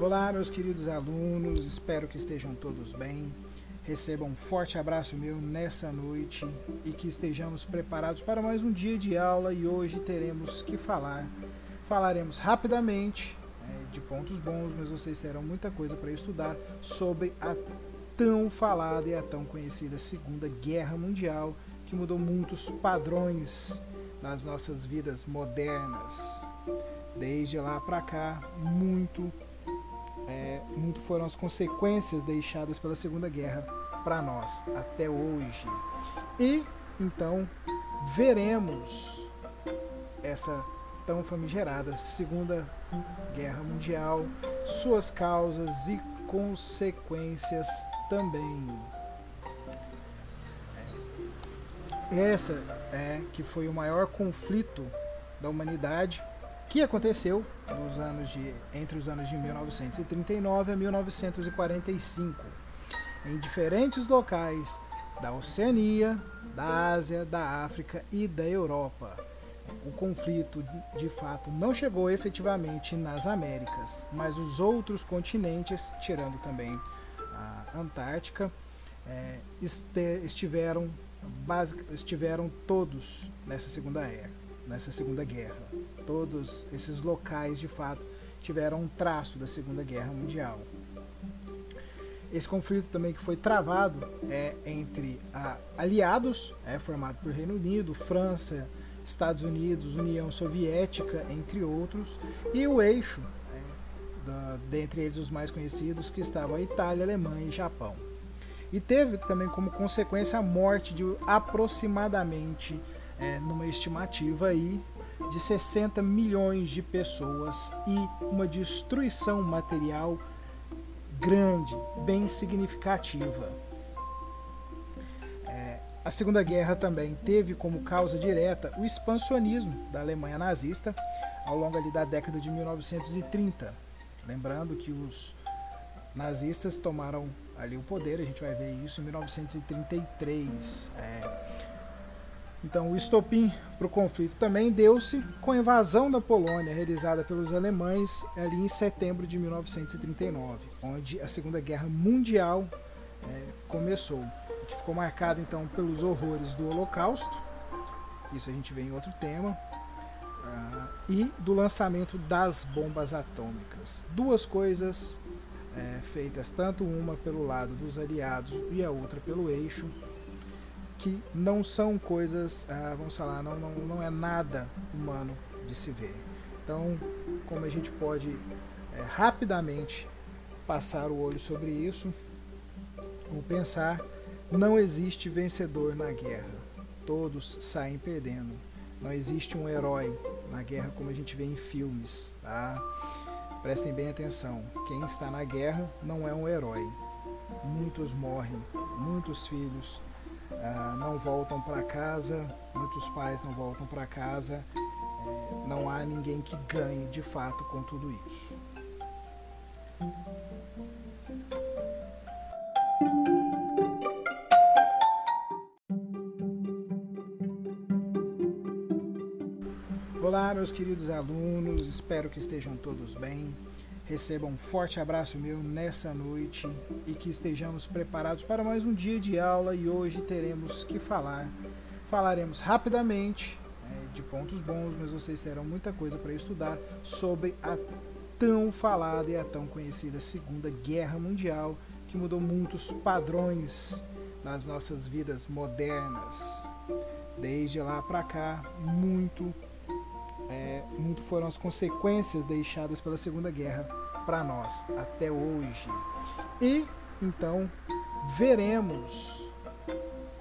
Olá, meus queridos alunos, espero que estejam todos bem. Recebam um forte abraço meu nessa noite e que estejamos preparados para mais um dia de aula e hoje teremos que falar. Falaremos rapidamente é, de pontos bons, mas vocês terão muita coisa para estudar sobre a tão falada e a tão conhecida Segunda Guerra Mundial que mudou muitos padrões nas nossas vidas modernas. Desde lá para cá, muito, muito foram as consequências deixadas pela Segunda Guerra para nós até hoje. E então veremos essa tão famigerada Segunda Guerra Mundial, suas causas e consequências também. Essa é que foi o maior conflito da humanidade que aconteceu nos anos de, entre os anos de 1939 a 1945, em diferentes locais da Oceania, da Ásia, da África e da Europa. O conflito, de fato, não chegou efetivamente nas Américas, mas os outros continentes, tirando também a Antártica, é, estiveram estiveram todos nessa segunda era, nessa segunda guerra. Todos esses locais, de fato, tiveram um traço da Segunda Guerra Mundial. Esse conflito também que foi travado é entre a, aliados, é formado por Reino Unido, França, Estados Unidos, União Soviética, entre outros, e o eixo, é, da, dentre eles os mais conhecidos, que estavam a Itália, Alemanha e Japão. E teve também como consequência a morte de aproximadamente, é, numa estimativa aí, de 60 milhões de pessoas e uma destruição material grande, bem significativa. É, a Segunda Guerra também teve como causa direta o expansionismo da Alemanha nazista ao longo ali da década de 1930. Lembrando que os nazistas tomaram ali o poder, a gente vai ver isso em 1933. É. Então, o estopim para o conflito também deu-se com a invasão da Polônia, realizada pelos alemães ali em setembro de 1939, onde a Segunda Guerra Mundial é, começou, que ficou marcada então pelos horrores do Holocausto, isso a gente vê em outro tema, uh, e do lançamento das bombas atômicas. Duas coisas é, feitas tanto uma pelo lado dos aliados e a outra pelo eixo, que não são coisas, ah, vamos falar, não, não, não é nada humano de se ver. Então, como a gente pode é, rapidamente passar o olho sobre isso, ou pensar, não existe vencedor na guerra. Todos saem perdendo. Não existe um herói na guerra como a gente vê em filmes, tá? Prestem bem atenção: quem está na guerra não é um herói. Muitos morrem, muitos filhos ah, não voltam para casa, muitos pais não voltam para casa. É, não há ninguém que ganhe de fato com tudo isso. Olá, meus queridos alunos, espero que estejam todos bem. Recebam um forte abraço meu nessa noite e que estejamos preparados para mais um dia de aula e hoje teremos que falar. Falaremos rapidamente é, de pontos bons, mas vocês terão muita coisa para estudar sobre a tão falada e a tão conhecida Segunda Guerra Mundial que mudou muitos padrões nas nossas vidas modernas. Desde lá para cá, muito é, muito foram as consequências deixadas pela Segunda Guerra para nós até hoje. E então veremos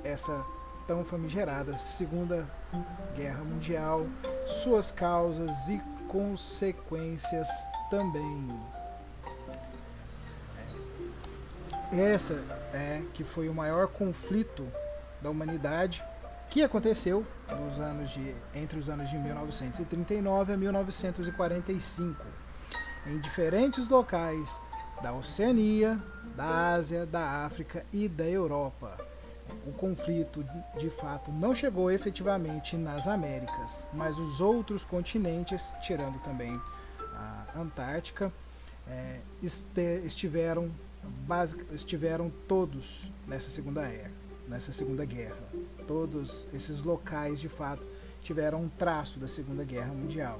essa tão famigerada Segunda Guerra Mundial, suas causas e consequências também. Essa é que foi o maior conflito da humanidade que aconteceu nos anos de, entre os anos de 1939 a 1945, em diferentes locais da Oceania, da Ásia, da África e da Europa. O conflito, de fato, não chegou efetivamente nas Américas, mas os outros continentes, tirando também a Antártica, é, este, estiveram, estiveram todos nessa segunda era, nessa segunda guerra. Todos esses locais, de fato, tiveram um traço da Segunda Guerra Mundial.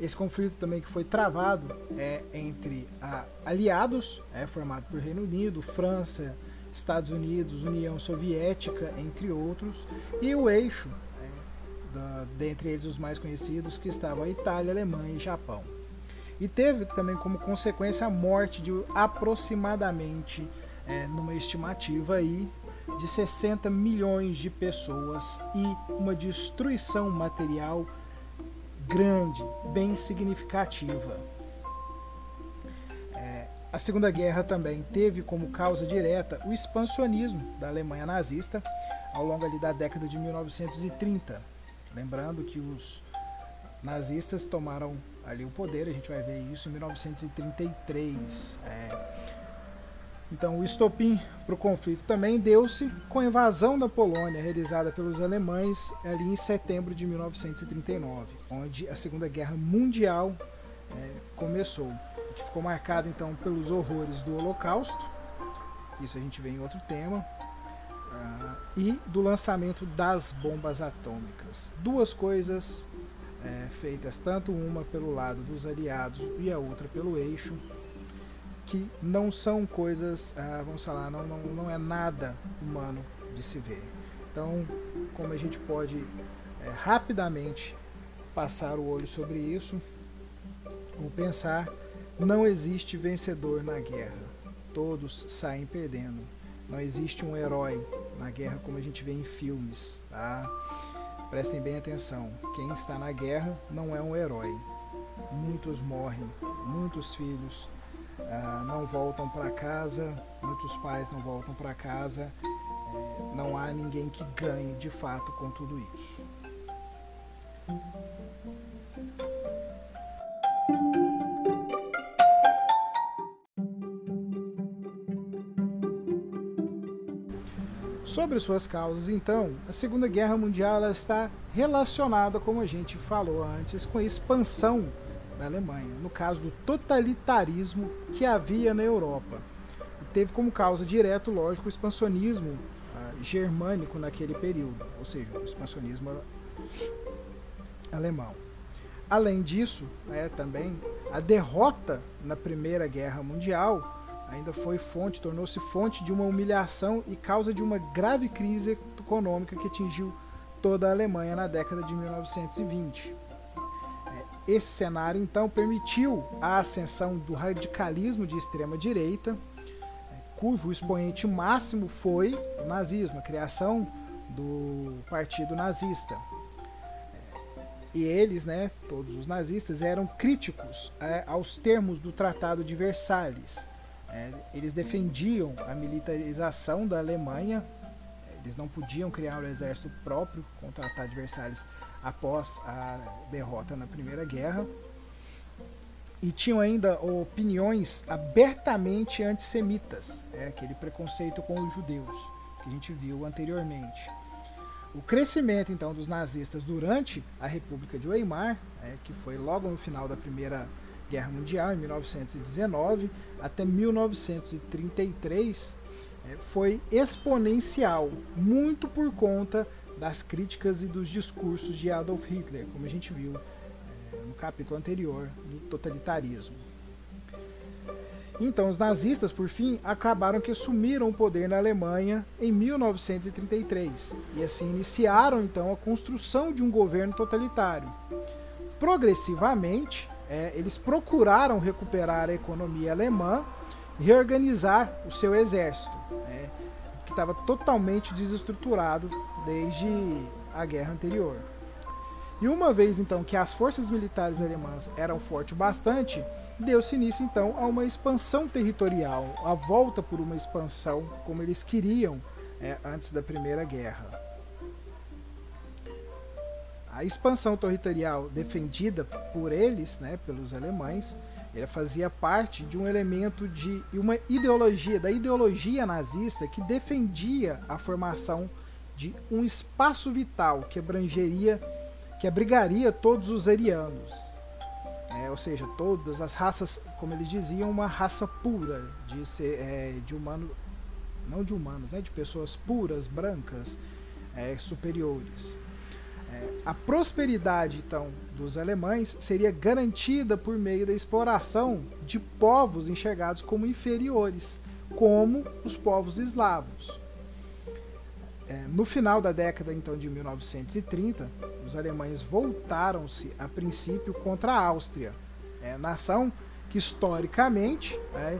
Esse conflito também que foi travado é entre a, aliados, é formado por Reino Unido, França, Estados Unidos, União Soviética, entre outros, e o eixo, é, da, dentre eles os mais conhecidos, que estavam a Itália, Alemanha e Japão. E teve também como consequência a morte de aproximadamente, é, numa estimativa aí, de 60 milhões de pessoas e uma destruição material grande, bem significativa. É, a Segunda Guerra também teve como causa direta o expansionismo da Alemanha nazista ao longo da década de 1930. Lembrando que os nazistas tomaram ali o poder, a gente vai ver isso em 1933. É, então, o estopim para o conflito também deu-se com a invasão da Polônia realizada pelos alemães ali em setembro de 1939, onde a Segunda Guerra Mundial é, começou, que ficou marcada então pelos horrores do Holocausto, isso a gente vê em outro tema, uh, e do lançamento das bombas atômicas. Duas coisas é, feitas tanto uma pelo lado dos aliados e a outra pelo eixo que não são coisas, ah, vamos falar, não, não, não é nada humano de se ver. Então, como a gente pode é, rapidamente passar o olho sobre isso, ou pensar, não existe vencedor na guerra. Todos saem perdendo. Não existe um herói na guerra como a gente vê em filmes, tá? Prestem bem atenção. Quem está na guerra não é um herói. Muitos morrem, muitos filhos, ah, não voltam para casa, muitos pais não voltam para casa, é, não há ninguém que ganhe de fato com tudo isso. Sobre suas causas, então, a Segunda Guerra Mundial está relacionada, como a gente falou antes, com a expansão da Alemanha, no caso do totalitarismo que havia na Europa. E teve como causa direto, lógico, o expansionismo uh, germânico naquele período, ou seja, o expansionismo alemão. Além disso, né, também a derrota na Primeira Guerra Mundial ainda foi fonte, tornou-se fonte de uma humilhação e causa de uma grave crise econômica que atingiu toda a Alemanha na década de 1920. Esse cenário, então, permitiu a ascensão do radicalismo de extrema direita, cujo expoente máximo foi o nazismo, a criação do partido nazista. E eles, né, todos os nazistas, eram críticos é, aos termos do Tratado de Versalhes. É, eles defendiam a militarização da Alemanha, eles não podiam criar um exército próprio de Versalhes após a derrota na Primeira Guerra. E tinham ainda opiniões abertamente antissemitas, é, aquele preconceito com os judeus que a gente viu anteriormente. O crescimento então dos nazistas durante a República de Weimar, é, que foi logo no final da Primeira Guerra Mundial, em 1919, até 1933, é, foi exponencial, muito por conta das críticas e dos discursos de Adolf Hitler, como a gente viu é, no capítulo anterior do totalitarismo. Então, os nazistas, por fim, acabaram que assumiram o poder na Alemanha em 1933 e assim iniciaram então a construção de um governo totalitário. Progressivamente, é, eles procuraram recuperar a economia alemã reorganizar o seu exército, né, que estava totalmente desestruturado desde a guerra anterior. E uma vez então que as forças militares alemãs eram fortes bastante, deu-se início então a uma expansão territorial, a volta por uma expansão como eles queriam é, antes da Primeira Guerra. A expansão territorial defendida por eles, né, pelos alemães, ela fazia parte de um elemento de uma ideologia, da ideologia nazista que defendia a formação de um espaço vital que abrangeria, que abrigaria todos os arianos. é, ou seja, todas as raças, como eles diziam, uma raça pura de ser, é, de humano, não de humanos, né, de pessoas puras, brancas, é, superiores. É, a prosperidade, então, dos alemães seria garantida por meio da exploração de povos enxergados como inferiores, como os povos eslavos. É, no final da década então de 1930, os alemães voltaram-se a princípio contra a Áustria, é, nação que historicamente é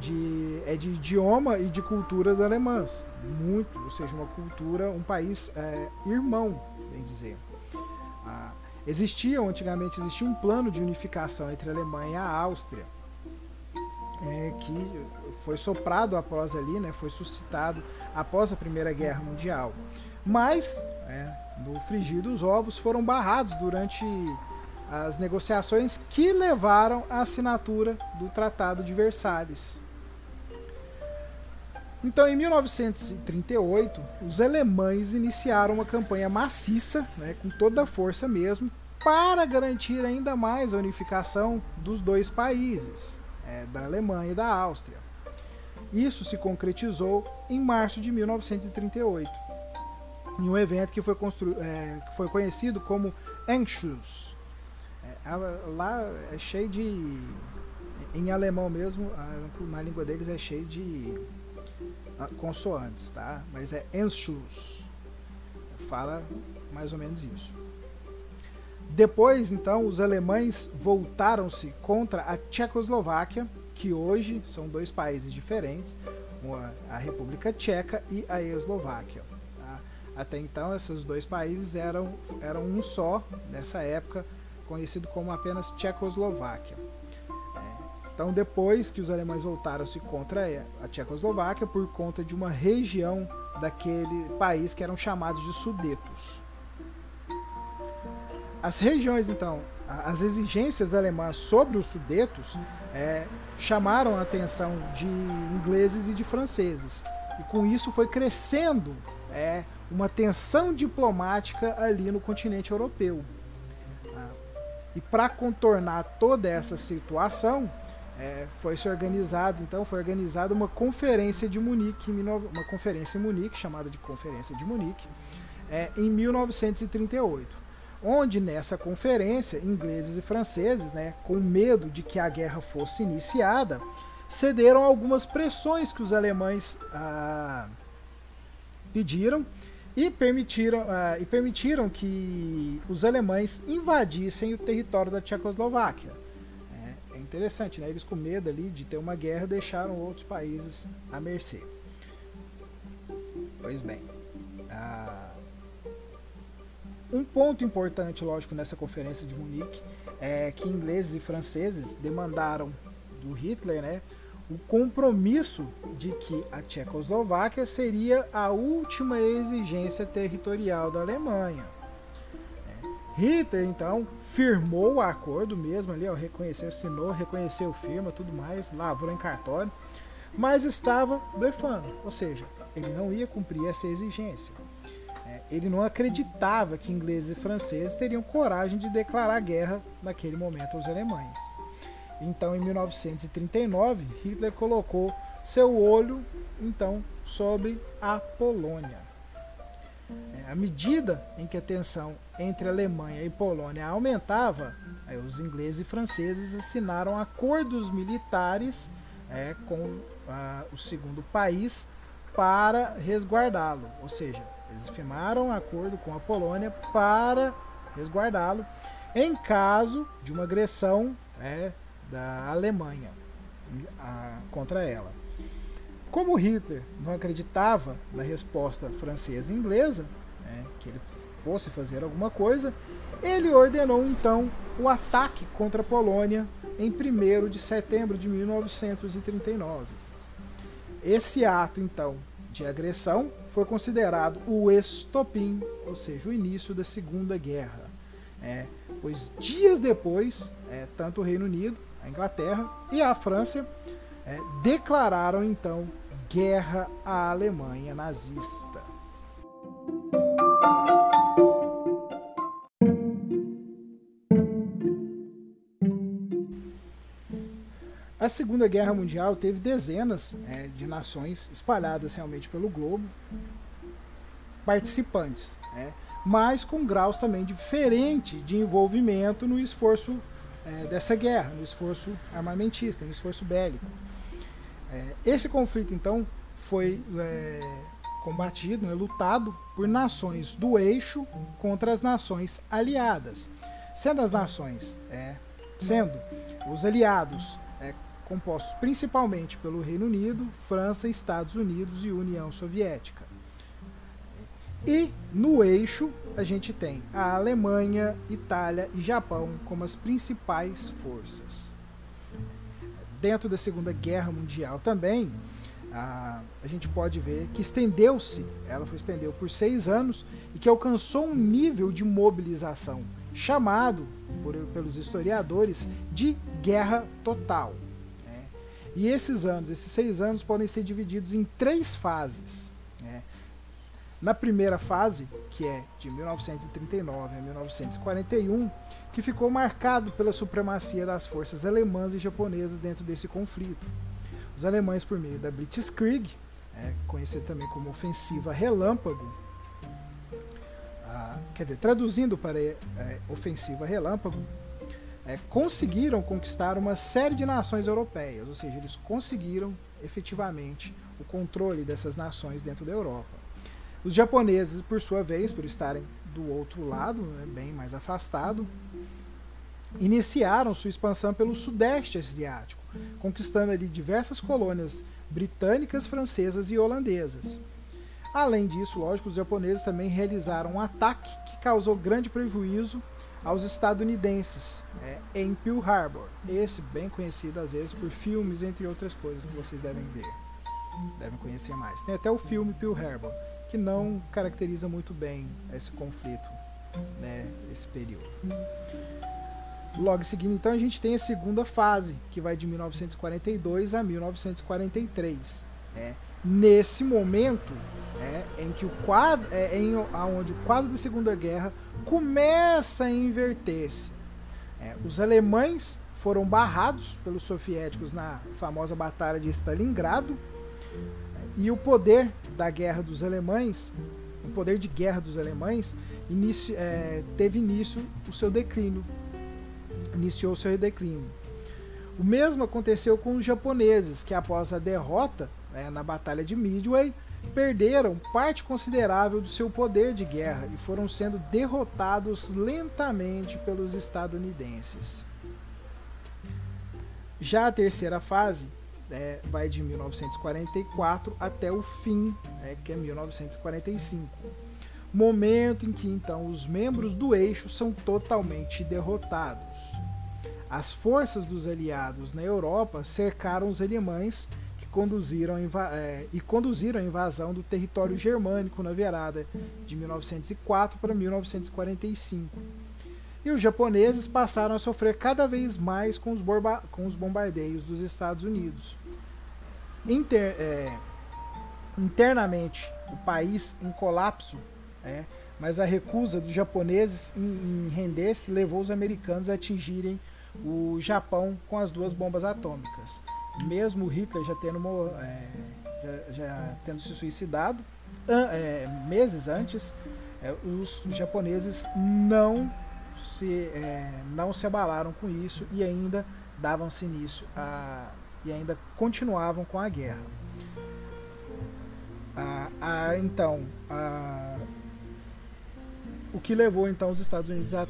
de, é de idioma e de culturas alemãs, muito, ou seja, uma cultura, um país é, irmão, bem dizer. Ah, antigamente existia um plano de unificação entre a Alemanha e a Áustria, é, que foi soprado após ali, né, foi suscitado após a Primeira Guerra Mundial. Mas, é, no frigir dos ovos, foram barrados durante as negociações que levaram à assinatura do Tratado de Versalhes. Então, em 1938, os alemães iniciaram uma campanha maciça, né, com toda a força mesmo, para garantir ainda mais a unificação dos dois países, é, da Alemanha e da Áustria. Isso se concretizou em março de 1938, em um evento que foi, constru... É, que foi conhecido como Anschluss. É, lá é cheio de. Em alemão mesmo, na língua deles é cheio de consoantes, tá? Mas é Anschluss. Fala mais ou menos isso. Depois, então, os alemães voltaram-se contra a Tchecoslováquia que hoje são dois países diferentes, a República Tcheca e a Eslováquia. Tá? Até então, esses dois países eram, eram um só, nessa época, conhecido como apenas Tchecoslováquia. Então, depois que os alemães voltaram-se contra a Tchecoslováquia, por conta de uma região daquele país que eram chamados de Sudetos. As regiões, então, as exigências alemãs sobre os Sudetos é, chamaram a atenção de ingleses e de franceses. E com isso foi crescendo é, uma tensão diplomática ali no continente europeu. Ah, e para contornar toda essa situação, é, foi se organizado, então foi organizada uma conferência de Munique, uma conferência em Munique, chamada de Conferência de Munique, é, em 1938 onde nessa conferência ingleses e franceses, né, com medo de que a guerra fosse iniciada, cederam algumas pressões que os alemães ah, pediram e permitiram, ah, e permitiram que os alemães invadissem o território da Tchecoslováquia. Interessante, né? eles com medo ali de ter uma guerra deixaram outros países à mercê. Pois bem, ah, um ponto importante, lógico, nessa conferência de Munique é que ingleses e franceses demandaram do Hitler né, o compromisso de que a Tchecoslováquia seria a última exigência territorial da Alemanha. É, Hitler, então, firmou o acordo mesmo ali, ó, reconheceu, assinou, reconheceu firma, tudo mais, lavrou em cartório, mas estava blefando, ou seja, ele não ia cumprir essa exigência ele não acreditava que ingleses e franceses teriam coragem de declarar guerra naquele momento aos alemães. Então, em 1939, Hitler colocou seu olho então sobre a Polônia. É, à medida em que a tensão entre Alemanha e Polônia aumentava, os ingleses e franceses assinaram acordos militares é, com ah, o segundo país para resguardá-lo, ou seja, eles firmaram um acordo com a Polônia para resguardá-lo em caso de uma agressão né, da Alemanha a, contra ela. Como Hitler não acreditava na resposta francesa e inglesa, né, que ele fosse fazer alguma coisa, ele ordenou então o ataque contra a Polônia em 1 de setembro de 1939. Esse ato, então, de agressão foi considerado o estopim, ou seja, o início da Segunda Guerra. É, pois dias depois, é, tanto o Reino Unido, a Inglaterra e a França é, declararam então guerra à Alemanha nazista. A Segunda Guerra Mundial teve dezenas é, de nações espalhadas realmente pelo globo, participantes, é, mas com graus também diferentes de envolvimento no esforço é, dessa guerra, no esforço armamentista, no esforço bélico. É, esse conflito, então, foi é, combatido, né, lutado por nações do eixo contra as nações aliadas. Sendo as nações, é, sendo os aliados compostos principalmente pelo Reino Unido, França, Estados Unidos e União Soviética. E no eixo a gente tem a Alemanha, Itália e Japão como as principais forças. Dentro da Segunda Guerra Mundial também, a, a gente pode ver que estendeu-se, ela foi estendeu por seis anos e que alcançou um nível de mobilização chamado por, pelos historiadores de guerra total. Né? E esses anos, esses seis anos, podem ser divididos em três fases. Né? Na primeira fase, que é de 1939 a 1941, que ficou marcado pela supremacia das forças alemãs e japonesas dentro desse conflito. Os alemães, por meio da Blitzkrieg, é, conhecida também como ofensiva relâmpago, a, quer dizer, traduzindo para é, ofensiva relâmpago, é, conseguiram conquistar uma série de nações europeias, ou seja, eles conseguiram efetivamente o controle dessas nações dentro da Europa. Os japoneses, por sua vez, por estarem do outro lado, né, bem mais afastado, iniciaram sua expansão pelo Sudeste Asiático, conquistando ali diversas colônias britânicas, francesas e holandesas. Além disso, lógico, os japoneses também realizaram um ataque que causou grande prejuízo aos estadunidenses é, em Pearl Harbor. Esse bem conhecido às vezes por filmes, entre outras coisas que vocês devem ver, devem conhecer mais. Tem até o filme Pearl Harbor, que não caracteriza muito bem esse conflito, né, esse período. Logo em seguida, então, a gente tem a segunda fase, que vai de 1942 a 1943. É, nesse momento é, em que o quadro, é, em, onde o quadro da Segunda Guerra começa a inverter-se. É, os alemães foram barrados pelos soviéticos na famosa Batalha de Stalingrado e o poder da guerra dos alemães, o poder de guerra dos alemães, inicio, é, teve início o seu declínio iniciou seu declínio. O mesmo aconteceu com os japoneses, que após a derrota né, na Batalha de Midway, perderam parte considerável do seu poder de guerra e foram sendo derrotados lentamente pelos estadunidenses. Já a terceira fase é, vai de 1944 até o fim, é, que é 1945. Momento em que então os membros do eixo são totalmente derrotados. As forças dos aliados na Europa cercaram os alemães conduziram é, e conduziram a invasão do território germânico na virada de 1904 para 1945. E os japoneses passaram a sofrer cada vez mais com os, com os bombardeios dos Estados Unidos. Inter, é, internamente, o país em colapso, é, mas a recusa dos japoneses em, em render-se levou os americanos a atingirem o Japão com as duas bombas atômicas. Mesmo Hitler já tendo, é, já, já, tendo se suicidado, é, meses antes, é, os japoneses não se, é, não se abalaram com isso e ainda davam-se início a, e ainda continuavam com a guerra. A, a, então, o que levou então os Estados Unidos a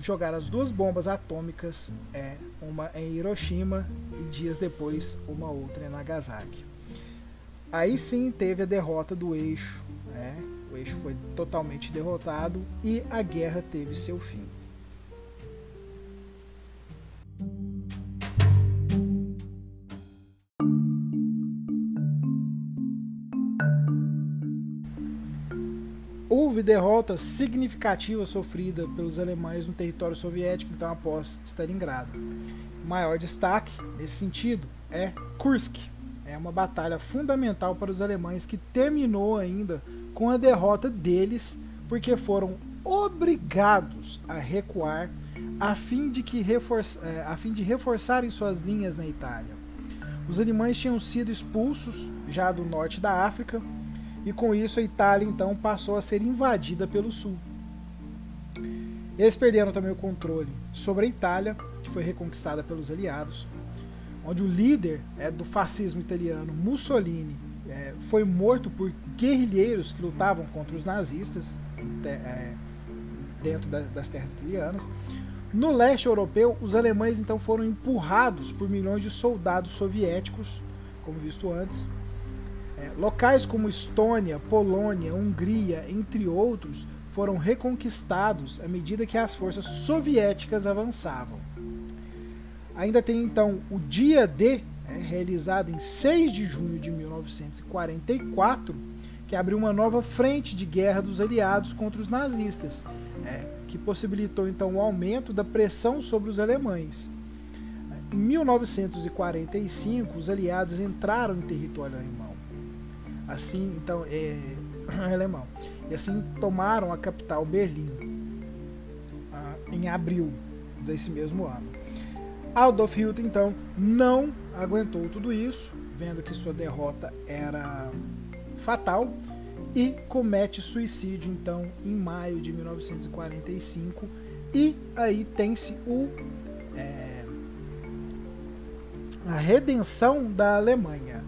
jogar as duas bombas atômicas, é, uma em Hiroshima e dias depois uma outra em Nagasaki. Aí sim teve a derrota do eixo, né? o eixo foi totalmente derrotado e a guerra teve seu fim. Houve derrota significativa sofrida pelos alemães no território soviético, então após Stalingrado. O maior destaque nesse sentido é Kursk. É uma batalha fundamental para os alemães que terminou ainda com a derrota deles, porque foram obrigados a recuar a fim de, que é, a fim de reforçarem suas linhas na Itália. Os alemães tinham sido expulsos já do norte da África e com isso a Itália então passou a ser invadida pelo sul. Eles perderam também o controle sobre a Itália, que foi reconquistada pelos aliados, onde o líder é, do fascismo italiano, Mussolini, é, foi morto por guerrilheiros que lutavam contra os nazistas é, dentro da, das terras italianas. No leste europeu, os alemães então foram empurrados por milhões de soldados soviéticos, como visto antes. É, locais como Estônia, Polônia, Hungria, entre outros, foram reconquistados à medida que as forças soviéticas avançavam. Ainda tem então o Dia D, é, realizado em 6 de junho de 1944, que abriu uma nova frente de guerra dos aliados contra os nazistas, é, que possibilitou então o aumento da pressão sobre os alemães. Em 1945, os aliados entraram em território alemão. Assim, então, é, alemão. E assim tomaram a capital Berlim ah, em abril desse mesmo ano. Adolf Hitler então não aguentou tudo isso, vendo que sua derrota era fatal e comete suicídio então em maio de 1945 e aí tem-se o é, a redenção da Alemanha.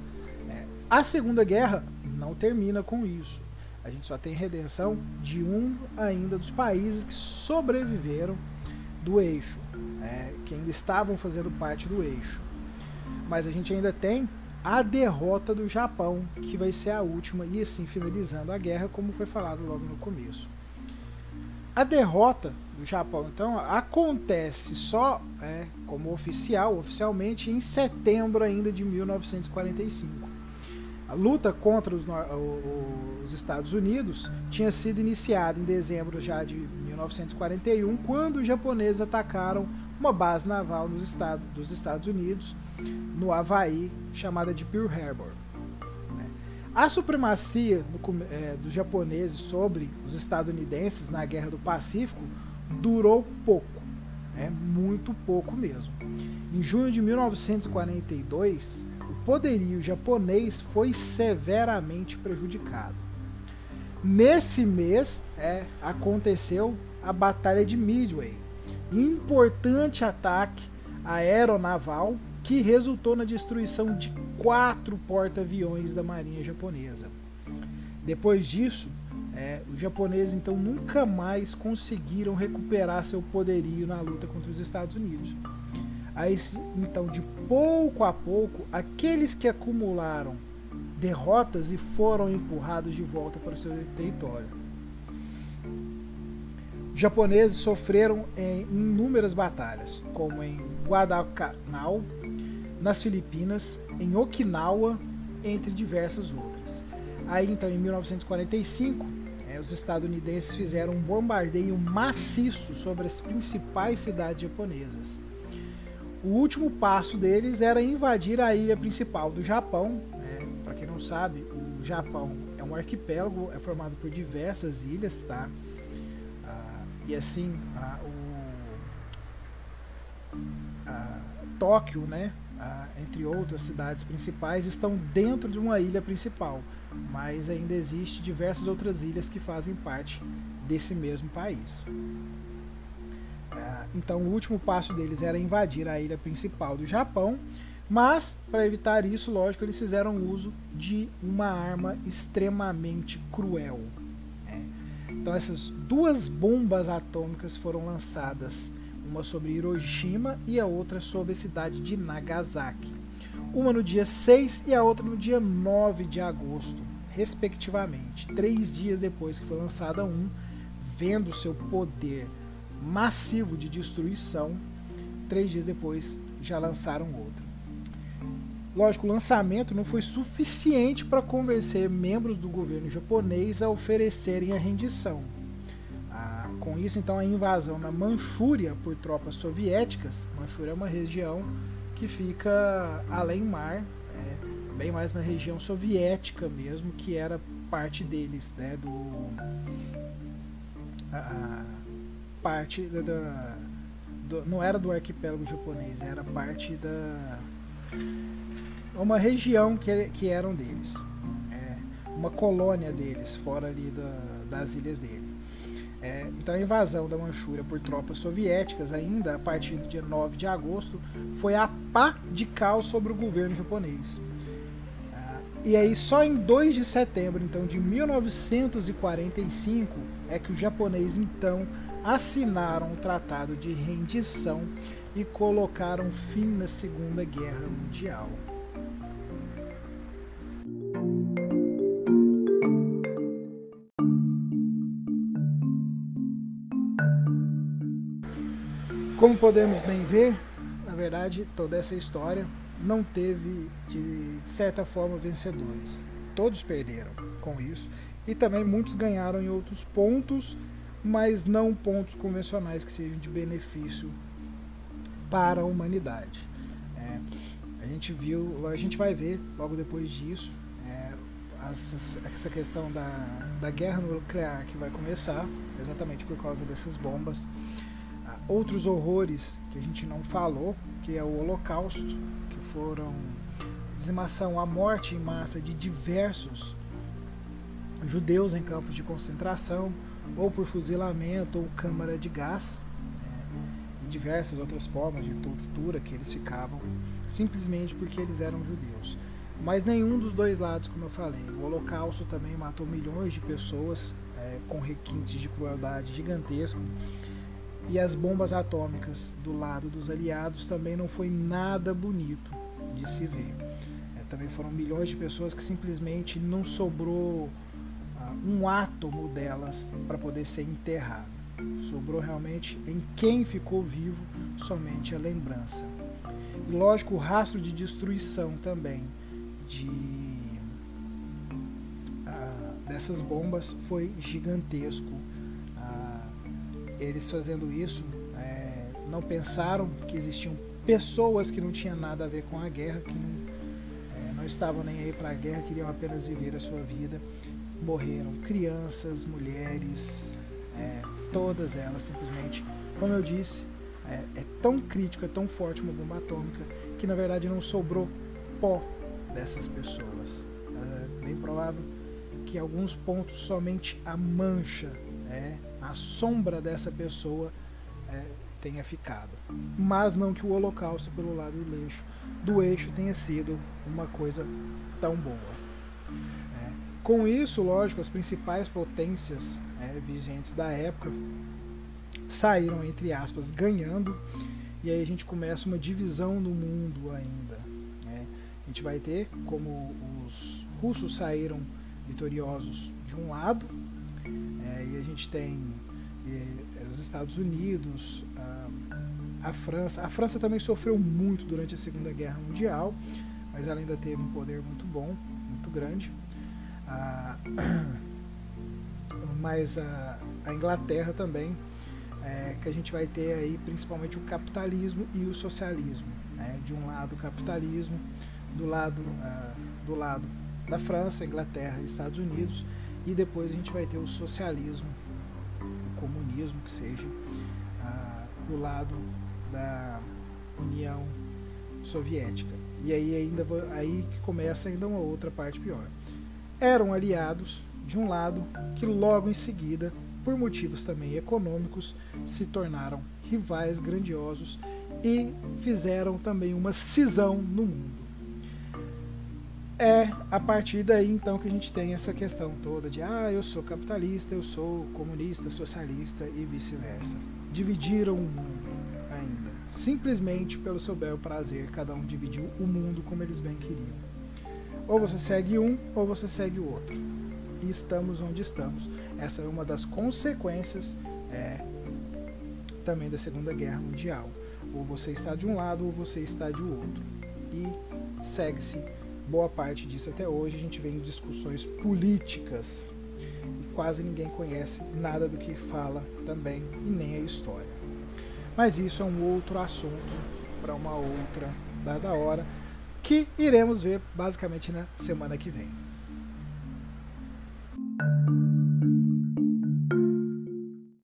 A Segunda Guerra não termina com isso. A gente só tem redenção de um ainda dos países que sobreviveram do eixo, é, que ainda estavam fazendo parte do eixo. Mas a gente ainda tem a derrota do Japão, que vai ser a última, e assim finalizando a guerra, como foi falado logo no começo. A derrota do Japão, então, acontece só é, como oficial, oficialmente, em setembro ainda de 1945. A luta contra os, os, Estados Unidos tinha sido iniciada em dezembro já de 1941, quando os japoneses atacaram uma base naval nos estados, dos Estados Unidos, no Havaí, chamada de Pearl Harbor. Né. A supremacia do, é, dos japoneses sobre os estadunidenses na Guerra do Pacífico durou pouco, é muito pouco mesmo. Em junho de 1942, poderio japonês foi severamente prejudicado. Nesse mês é, aconteceu a Batalha de Midway, importante ataque aeronaval que resultou na destruição de quatro porta-aviões da Marinha Japonesa. Depois disso, é, os japoneses então nunca mais conseguiram recuperar seu poderio na luta contra os Estados Unidos. Aí, então, de pouco a pouco, aqueles que acumularam derrotas e foram empurrados de volta para o seu território. Os japoneses sofreram em inúmeras batalhas, como em Guadalcanal, nas Filipinas, em Okinawa, entre diversas outras. Aí, então, em 1945, é, os estadunidenses fizeram um bombardeio maciço sobre as principais cidades japonesas o último passo deles era invadir a ilha principal do Japão. Né? Para quem não sabe, o Japão é um arquipélago, é formado por diversas ilhas, tá? Ah, e assim, ah, o, ah, Tóquio, né? entre outras cidades principais, estão dentro de uma ilha principal, mas ainda existe diversas outras ilhas que fazem parte desse mesmo país. Então, o último passo deles era invadir a ilha principal do Japão, mas, para evitar isso, lógico, eles fizeram uso de uma arma extremamente cruel. Né? Então, essas duas bombas atômicas foram lançadas, uma sobre Hiroshima e a outra sobre a cidade de Nagasaki. Uma no dia 6 e a outra no dia 9 de agosto, respectivamente. Três dias depois que foi lançada um, vendo seu poder massivo de destruição. Três dias depois já lançaram outro. Lógico, o lançamento não foi suficiente para convencer membros do governo japonês a oferecerem a rendição. Ah, com isso, então, a invasão na Manchúria por tropas soviéticas, Manchúria é uma região que fica além mar, é, bem mais na região soviética mesmo, que era parte deles, né, do, parte da, da, do, não era do arquipélago japonês, era parte da uma região que, que eram deles, é, uma colônia deles fora ali da, das ilhas dele. É, então a invasão da Manchúria por tropas soviéticas, ainda a partir do dia 9 de agosto, foi a pá de cal sobre o governo japonês. Ah, e aí só em 2 de setembro então de 1945 é que os japoneses então assinaram o tratado de rendição e colocaram fim na Segunda Guerra Mundial. Como podemos bem ver, na verdade, toda essa história não teve, de certa forma, vencedores. Todos perderam com isso e também muitos ganharam em outros pontos, mas não pontos convencionais que sejam de benefício para a humanidade. É, a gente viu, a gente vai ver logo depois disso é, essa questão da, da guerra nuclear que vai começar, exatamente por causa dessas bombas outros horrores que a gente não falou, que é o Holocausto, que foram dizimação, a morte em massa de diversos judeus em campos de concentração, ou por fuzilamento ou câmara de gás, né, diversas outras formas de tortura que eles ficavam, simplesmente porque eles eram judeus. Mas nenhum dos dois lados, como eu falei. O Holocausto também matou milhões de pessoas é, com requintes de crueldade gigantesco e as bombas atômicas do lado dos aliados também não foi nada bonito de se ver. É, também foram milhões de pessoas que simplesmente não sobrou um átomo delas para poder ser enterrado. Sobrou realmente em quem ficou vivo somente a lembrança. E lógico, o rastro de destruição também de uh, dessas bombas foi gigantesco eles fazendo isso é, não pensaram que existiam pessoas que não tinham nada a ver com a guerra, que não, é, não estavam nem aí para a guerra, queriam apenas viver a sua vida. Morreram crianças, mulheres, é, todas elas simplesmente. Como eu disse, é, é tão crítico, é tão forte uma bomba atômica que na verdade não sobrou pó dessas pessoas. É bem provável que alguns pontos somente a mancha é, a sombra dessa pessoa é, tenha ficado. Mas não que o holocausto pelo lado do eixo, do eixo tenha sido uma coisa tão boa. Com isso, lógico, as principais potências é, vigentes da época saíram, entre aspas, ganhando, e aí a gente começa uma divisão no mundo ainda. Né? A gente vai ter como os russos saíram vitoriosos de um lado, é, e a gente tem é, os Estados Unidos, a, a, França. A França também sofreu muito durante a Segunda Guerra Mundial, mas ela ainda teve um poder muito bom, muito grande. A, mas a, a, Inglaterra também, é, que a gente vai ter aí principalmente o capitalismo e o socialismo. Né? De um lado o capitalismo, do lado, do lado da França, Inglaterra e Estados Unidos e depois a gente vai ter o socialismo, o comunismo, que seja, do lado da União Soviética. E aí ainda aí que começa ainda uma outra parte pior. Eram aliados de um lado que logo em seguida, por motivos também econômicos, se tornaram rivais grandiosos e fizeram também uma cisão no mundo é a partir daí então que a gente tem essa questão toda de ah, eu sou capitalista, eu sou comunista, socialista e vice-versa. Dividiram o mundo ainda. Simplesmente pelo seu bel prazer, cada um dividiu o mundo como eles bem queriam. Ou você segue um, ou você segue o outro. E estamos onde estamos. Essa é uma das consequências é, também da Segunda Guerra Mundial. Ou você está de um lado, ou você está de outro. E segue-se boa parte disso até hoje a gente vê em discussões políticas e quase ninguém conhece nada do que fala também e nem a história. Mas isso é um outro assunto para uma outra dada hora que iremos ver basicamente na semana que vem.